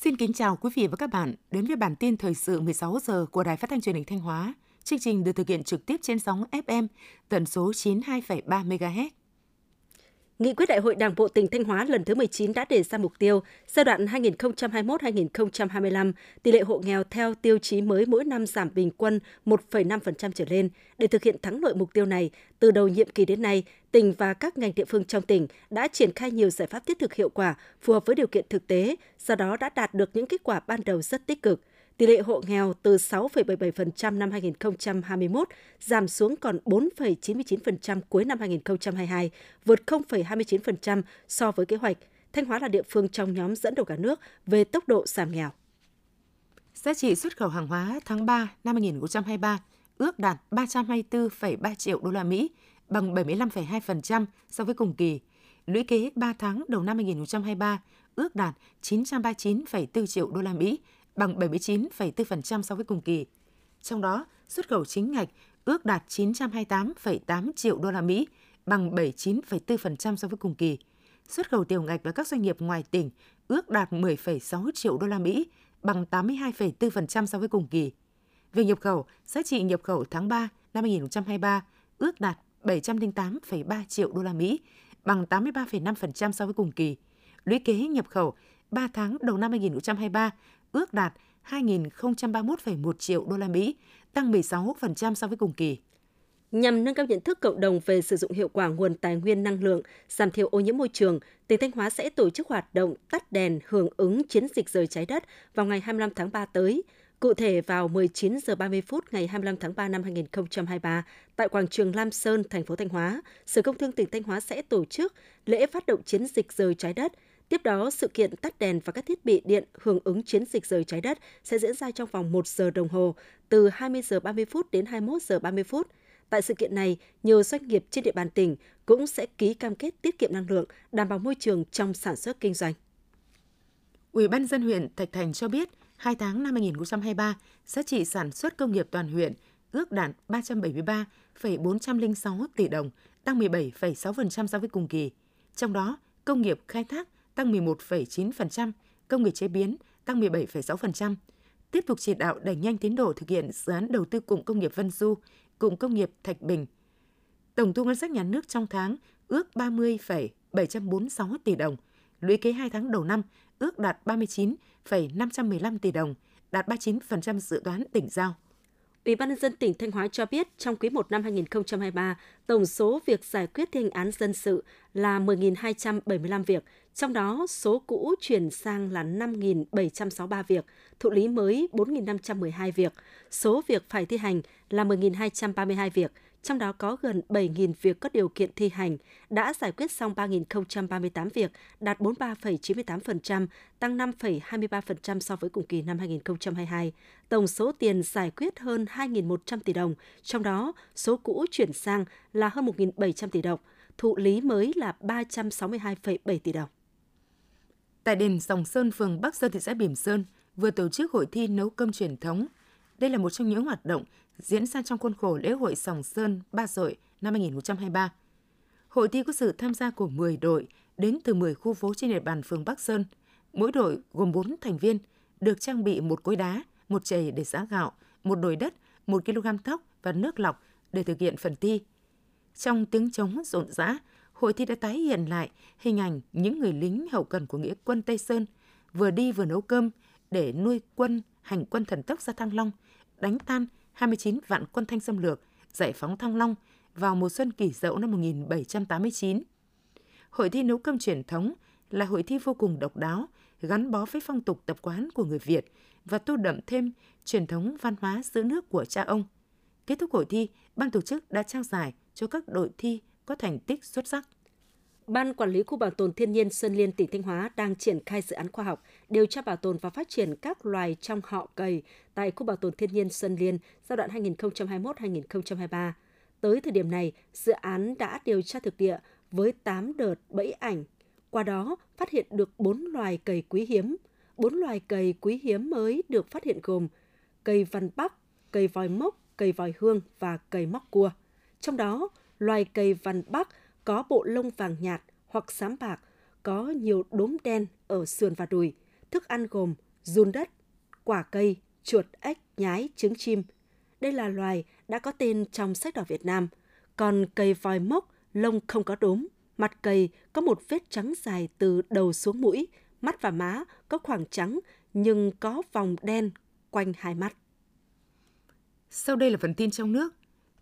Xin kính chào quý vị và các bạn đến với bản tin thời sự 16 giờ của Đài Phát thanh Truyền hình Thanh Hóa. Chương trình được thực hiện trực tiếp trên sóng FM tần số 92,3 MHz. Nghị quyết Đại hội Đảng bộ tỉnh Thanh Hóa lần thứ 19 đã đề ra mục tiêu giai đoạn 2021-2025, tỷ lệ hộ nghèo theo tiêu chí mới mỗi năm giảm bình quân 1,5% trở lên. Để thực hiện thắng lợi mục tiêu này, từ đầu nhiệm kỳ đến nay, tỉnh và các ngành địa phương trong tỉnh đã triển khai nhiều giải pháp thiết thực hiệu quả, phù hợp với điều kiện thực tế, do đó đã đạt được những kết quả ban đầu rất tích cực tỷ lệ hộ nghèo từ 6,77% năm 2021 giảm xuống còn 4,99% cuối năm 2022, vượt 0,29% so với kế hoạch. Thanh Hóa là địa phương trong nhóm dẫn đầu cả nước về tốc độ giảm nghèo. Giá trị xuất khẩu hàng hóa tháng 3 năm 2023 ước đạt 324,3 triệu đô la Mỹ, bằng 75,2% so với cùng kỳ. Lũy kế 3 tháng đầu năm 2023 ước đạt 939,4 triệu đô la Mỹ, bằng 79,4% so với cùng kỳ. Trong đó, xuất khẩu chính ngạch ước đạt 928,8 triệu đô la Mỹ, bằng 79,4% so với cùng kỳ. Xuất khẩu tiểu ngạch và các doanh nghiệp ngoài tỉnh ước đạt 10,6 triệu đô la Mỹ, bằng 82,4% so với cùng kỳ. Về nhập khẩu, giá trị nhập khẩu tháng 3 năm 2023 ước đạt 708,3 triệu đô la Mỹ, bằng 83,5% so với cùng kỳ. Lũy kế nhập khẩu 3 tháng đầu năm 2023 ước đạt 2.031,1 triệu đô la Mỹ, tăng 16% so với cùng kỳ. Nhằm nâng cao nhận thức cộng đồng về sử dụng hiệu quả nguồn tài nguyên năng lượng, giảm thiểu ô nhiễm môi trường, tỉnh Thanh Hóa sẽ tổ chức hoạt động tắt đèn hưởng ứng chiến dịch rời trái đất vào ngày 25 tháng 3 tới. Cụ thể vào 19 giờ 30 phút ngày 25 tháng 3 năm 2023 tại quảng trường Lam Sơn, thành phố Thanh Hóa, Sở Công Thương tỉnh Thanh Hóa sẽ tổ chức lễ phát động chiến dịch rời trái đất – Tiếp đó, sự kiện tắt đèn và các thiết bị điện hưởng ứng chiến dịch rời trái đất sẽ diễn ra trong vòng 1 giờ đồng hồ, từ 20 giờ 30 phút đến 21 giờ 30 phút. Tại sự kiện này, nhiều doanh nghiệp trên địa bàn tỉnh cũng sẽ ký cam kết tiết kiệm năng lượng, đảm bảo môi trường trong sản xuất kinh doanh. Ủy ban dân huyện Thạch Thành cho biết, 2 tháng năm 2023, giá trị sản xuất công nghiệp toàn huyện ước đạt 373,406 tỷ đồng, tăng 17,6% so với cùng kỳ. Trong đó, công nghiệp khai thác tăng 11,9%, công nghiệp chế biến tăng 17,6%. Tiếp tục chỉ đạo đẩy nhanh tiến độ thực hiện dự án đầu tư cụm công nghiệp Vân Du, cụm công nghiệp Thạch Bình. Tổng thu ngân sách nhà nước trong tháng ước 30,746 tỷ đồng, lũy kế 2 tháng đầu năm ước đạt 39,515 tỷ đồng, đạt 39% dự toán tỉnh giao. Ủy ban nhân dân tỉnh Thanh Hóa cho biết trong quý 1 năm 2023, tổng số việc giải quyết thi hành án dân sự là 10.275 việc, trong đó số cũ chuyển sang là 5.763 việc, thụ lý mới 4.512 việc, số việc phải thi hành là 10.232 việc, trong đó có gần 7.000 việc có điều kiện thi hành, đã giải quyết xong 3.038 việc, đạt 43,98%, tăng 5,23% so với cùng kỳ năm 2022. Tổng số tiền giải quyết hơn 2.100 tỷ đồng, trong đó số cũ chuyển sang là hơn 1.700 tỷ đồng, thụ lý mới là 362,7 tỷ đồng. Tại đền Sòng Sơn, phường Bắc Sơn, thị xã Bỉm Sơn, vừa tổ chức hội thi nấu cơm truyền thống. Đây là một trong những hoạt động diễn ra trong khuôn khổ lễ hội Sòng Sơn Ba Dội năm 2023. Hội thi có sự tham gia của 10 đội đến từ 10 khu phố trên địa bàn phường Bắc Sơn. Mỗi đội gồm 4 thành viên, được trang bị một cối đá, một chày để giã gạo, một đồi đất, 1 kg thóc và nước lọc để thực hiện phần thi. Trong tiếng trống rộn rã, hội thi đã tái hiện lại hình ảnh những người lính hậu cần của nghĩa quân Tây Sơn vừa đi vừa nấu cơm để nuôi quân hành quân thần tốc ra Thăng Long, đánh tan 29 vạn quân Thanh xâm lược, giải phóng Thăng Long vào mùa xuân kỷ dậu năm 1789. Hội thi nấu cơm truyền thống là hội thi vô cùng độc đáo, gắn bó với phong tục tập quán của người Việt và tô đậm thêm truyền thống văn hóa giữ nước của cha ông. Kết thúc hội thi, ban tổ chức đã trao giải cho các đội thi có thành tích xuất sắc. Ban Quản lý Khu Bảo tồn Thiên nhiên Sơn Liên tỉnh Thanh Hóa đang triển khai dự án khoa học điều tra bảo tồn và phát triển các loài trong họ cầy tại Khu Bảo tồn Thiên nhiên Sơn Liên giai đoạn 2021-2023. Tới thời điểm này, dự án đã điều tra thực địa với 8 đợt bẫy ảnh. Qua đó, phát hiện được 4 loài cầy quý hiếm. 4 loài cầy quý hiếm mới được phát hiện gồm cây văn bắc, cây vòi mốc, cây vòi hương và cây móc cua. Trong đó, loài cây văn bắc có bộ lông vàng nhạt hoặc xám bạc, có nhiều đốm đen ở sườn và đùi. Thức ăn gồm run đất, quả cây, chuột, ếch, nhái, trứng chim. Đây là loài đã có tên trong sách đỏ Việt Nam. Còn cây voi mốc, lông không có đốm, mặt cây có một vết trắng dài từ đầu xuống mũi, mắt và má có khoảng trắng nhưng có vòng đen quanh hai mắt. Sau đây là phần tin trong nước.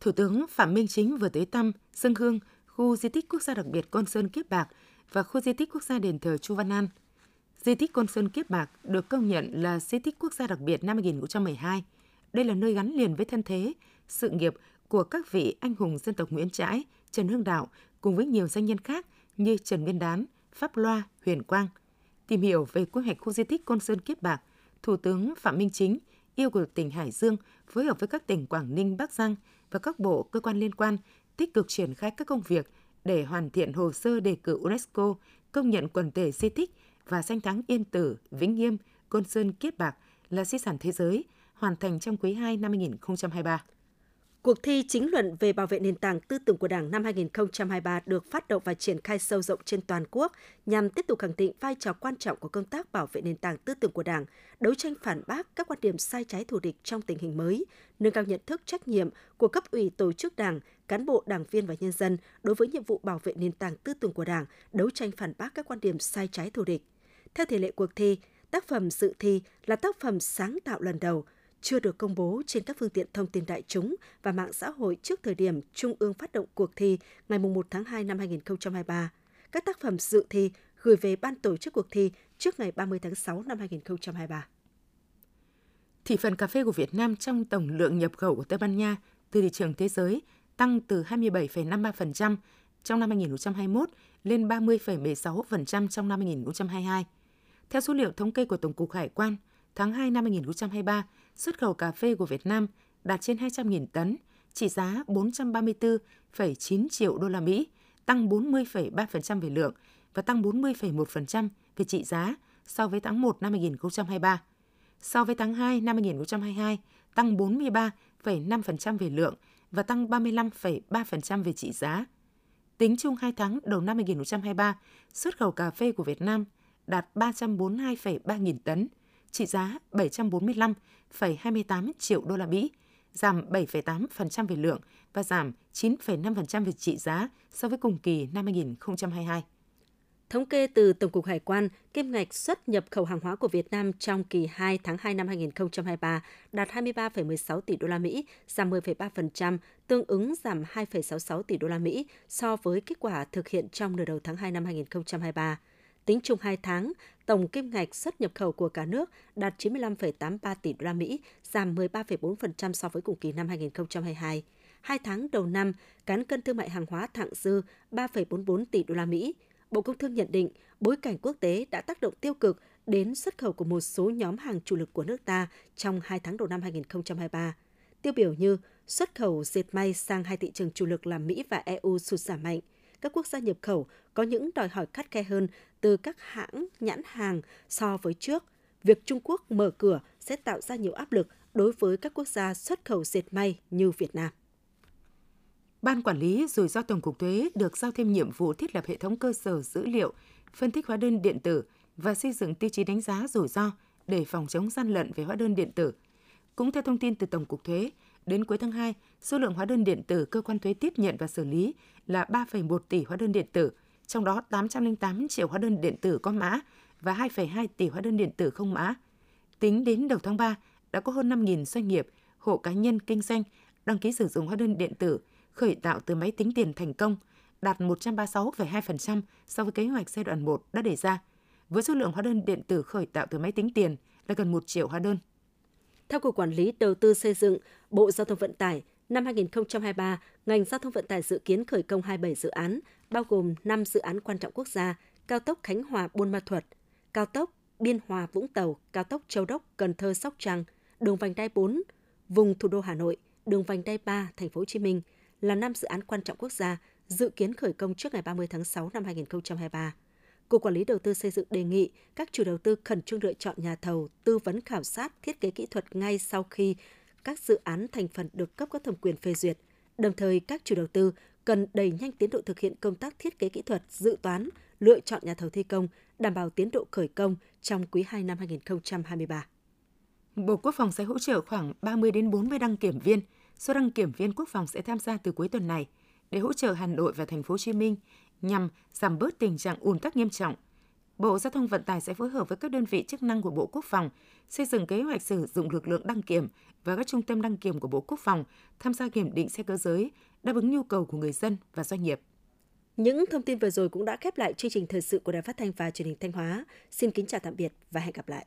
Thủ tướng Phạm Minh Chính vừa tới thăm dân hương khu di tích quốc gia đặc biệt Côn Sơn Kiếp Bạc và khu di tích quốc gia đền thờ Chu Văn An. Di tích Côn Sơn Kiếp Bạc được công nhận là di tích quốc gia đặc biệt năm 2012. Đây là nơi gắn liền với thân thế, sự nghiệp của các vị anh hùng dân tộc Nguyễn Trãi, Trần Hưng Đạo cùng với nhiều danh nhân khác như Trần Nguyên Đán, Pháp Loa, Huyền Quang. Tìm hiểu về quy hoạch khu di tích Côn Sơn Kiếp Bạc, Thủ tướng Phạm Minh Chính yêu cầu tỉnh Hải Dương phối hợp với các tỉnh Quảng Ninh, Bắc Giang và các bộ cơ quan liên quan tích cực triển khai các công việc để hoàn thiện hồ sơ đề cử UNESCO công nhận quần thể di tích và danh thắng Yên Tử, Vĩnh Nghiêm, Côn Sơn Kiếp Bạc là di sản thế giới, hoàn thành trong quý 2 năm 2023. Cuộc thi chính luận về bảo vệ nền tảng tư tưởng của Đảng năm 2023 được phát động và triển khai sâu rộng trên toàn quốc nhằm tiếp tục khẳng định vai trò quan trọng của công tác bảo vệ nền tảng tư tưởng của Đảng, đấu tranh phản bác các quan điểm sai trái thù địch trong tình hình mới, nâng cao nhận thức trách nhiệm của cấp ủy tổ chức Đảng, cán bộ, đảng viên và nhân dân đối với nhiệm vụ bảo vệ nền tảng tư tưởng của Đảng, đấu tranh phản bác các quan điểm sai trái thù địch. Theo thể lệ cuộc thi, tác phẩm dự thi là tác phẩm sáng tạo lần đầu – chưa được công bố trên các phương tiện thông tin đại chúng và mạng xã hội trước thời điểm Trung ương phát động cuộc thi ngày 1 tháng 2 năm 2023. Các tác phẩm dự thi gửi về ban tổ chức cuộc thi trước ngày 30 tháng 6 năm 2023. Thị phần cà phê của Việt Nam trong tổng lượng nhập khẩu của Tây Ban Nha từ thị trường thế giới tăng từ 27,53% trong năm 2021 lên 30,16% trong năm 2022. Theo số liệu thống kê của Tổng cục Hải quan, tháng 2 năm 2023, xuất khẩu cà phê của Việt Nam đạt trên 200.000 tấn, trị giá 434,9 triệu đô la Mỹ, tăng 40,3% về lượng và tăng 40,1% về trị giá so với tháng 1 năm 2023. So với tháng 2 năm 2022, tăng 43,5% về lượng và tăng 35,3% về trị giá. Tính chung 2 tháng đầu năm 2023, xuất khẩu cà phê của Việt Nam đạt 342,3 nghìn tấn, trị giá 745,28 triệu đô la Mỹ, giảm 7,8% về lượng và giảm 9,5% về trị giá so với cùng kỳ năm 2022. Thống kê từ Tổng cục Hải quan, kim ngạch xuất nhập khẩu hàng hóa của Việt Nam trong kỳ 2 tháng 2 năm 2023 đạt 23,16 tỷ đô la Mỹ, giảm 10,3%, tương ứng giảm 2,66 tỷ đô la Mỹ so với kết quả thực hiện trong nửa đầu tháng 2 năm 2023. Tính chung 2 tháng, tổng kim ngạch xuất nhập khẩu của cả nước đạt 95,83 tỷ đô la Mỹ, giảm 13,4% so với cùng kỳ năm 2022. Hai tháng đầu năm, cán cân thương mại hàng hóa thặng dư 3,44 tỷ đô la Mỹ. Bộ Công Thương nhận định bối cảnh quốc tế đã tác động tiêu cực đến xuất khẩu của một số nhóm hàng chủ lực của nước ta trong hai tháng đầu năm 2023. Tiêu biểu như xuất khẩu dệt may sang hai thị trường chủ lực là Mỹ và EU sụt giảm mạnh – các quốc gia nhập khẩu có những đòi hỏi khắt khe hơn từ các hãng nhãn hàng so với trước. Việc Trung Quốc mở cửa sẽ tạo ra nhiều áp lực đối với các quốc gia xuất khẩu dệt may như Việt Nam. Ban quản lý rủi ro Tổng cục Thuế được giao thêm nhiệm vụ thiết lập hệ thống cơ sở dữ liệu, phân tích hóa đơn điện tử và xây dựng tiêu chí đánh giá rủi ro để phòng chống gian lận về hóa đơn điện tử. Cũng theo thông tin từ Tổng cục Thuế, Đến cuối tháng 2, số lượng hóa đơn điện tử cơ quan thuế tiếp nhận và xử lý là 3,1 tỷ hóa đơn điện tử, trong đó 808 triệu hóa đơn điện tử có mã và 2,2 tỷ hóa đơn điện tử không mã. Tính đến đầu tháng 3, đã có hơn 5.000 doanh nghiệp, hộ cá nhân kinh doanh đăng ký sử dụng hóa đơn điện tử khởi tạo từ máy tính tiền thành công, đạt 136,2% so với kế hoạch giai đoạn 1 đã đề ra, với số lượng hóa đơn điện tử khởi tạo từ máy tính tiền là gần 1 triệu hóa đơn. Theo Cục Quản lý Đầu tư xây dựng, Bộ Giao thông Vận tải, năm 2023, ngành giao thông vận tải dự kiến khởi công 27 dự án, bao gồm 5 dự án quan trọng quốc gia, cao tốc Khánh Hòa Buôn Ma Thuột, cao tốc Biên Hòa Vũng Tàu, cao tốc Châu Đốc Cần Thơ Sóc Trăng, đường vành đai 4, vùng thủ đô Hà Nội, đường vành đai 3 thành phố Hồ Chí Minh là 5 dự án quan trọng quốc gia dự kiến khởi công trước ngày 30 tháng 6 năm 2023. Cục Quản lý Đầu tư xây dựng đề nghị các chủ đầu tư khẩn trương lựa chọn nhà thầu, tư vấn khảo sát, thiết kế kỹ thuật ngay sau khi các dự án thành phần được cấp có thẩm quyền phê duyệt. Đồng thời, các chủ đầu tư cần đẩy nhanh tiến độ thực hiện công tác thiết kế kỹ thuật, dự toán, lựa chọn nhà thầu thi công, đảm bảo tiến độ khởi công trong quý 2 năm 2023. Bộ Quốc phòng sẽ hỗ trợ khoảng 30 đến 40 đăng kiểm viên. Số đăng kiểm viên quốc phòng sẽ tham gia từ cuối tuần này để hỗ trợ Hà Nội và thành phố Hồ Chí Minh nhằm giảm bớt tình trạng ùn tắc nghiêm trọng. Bộ Giao thông Vận tải sẽ phối hợp với các đơn vị chức năng của Bộ Quốc phòng xây dựng kế hoạch sử dụng lực lượng đăng kiểm và các trung tâm đăng kiểm của Bộ Quốc phòng tham gia kiểm định xe cơ giới, đáp ứng nhu cầu của người dân và doanh nghiệp. Những thông tin vừa rồi cũng đã khép lại chương trình thời sự của Đài Phát thanh và Truyền hình Thanh Hóa. Xin kính chào tạm biệt và hẹn gặp lại.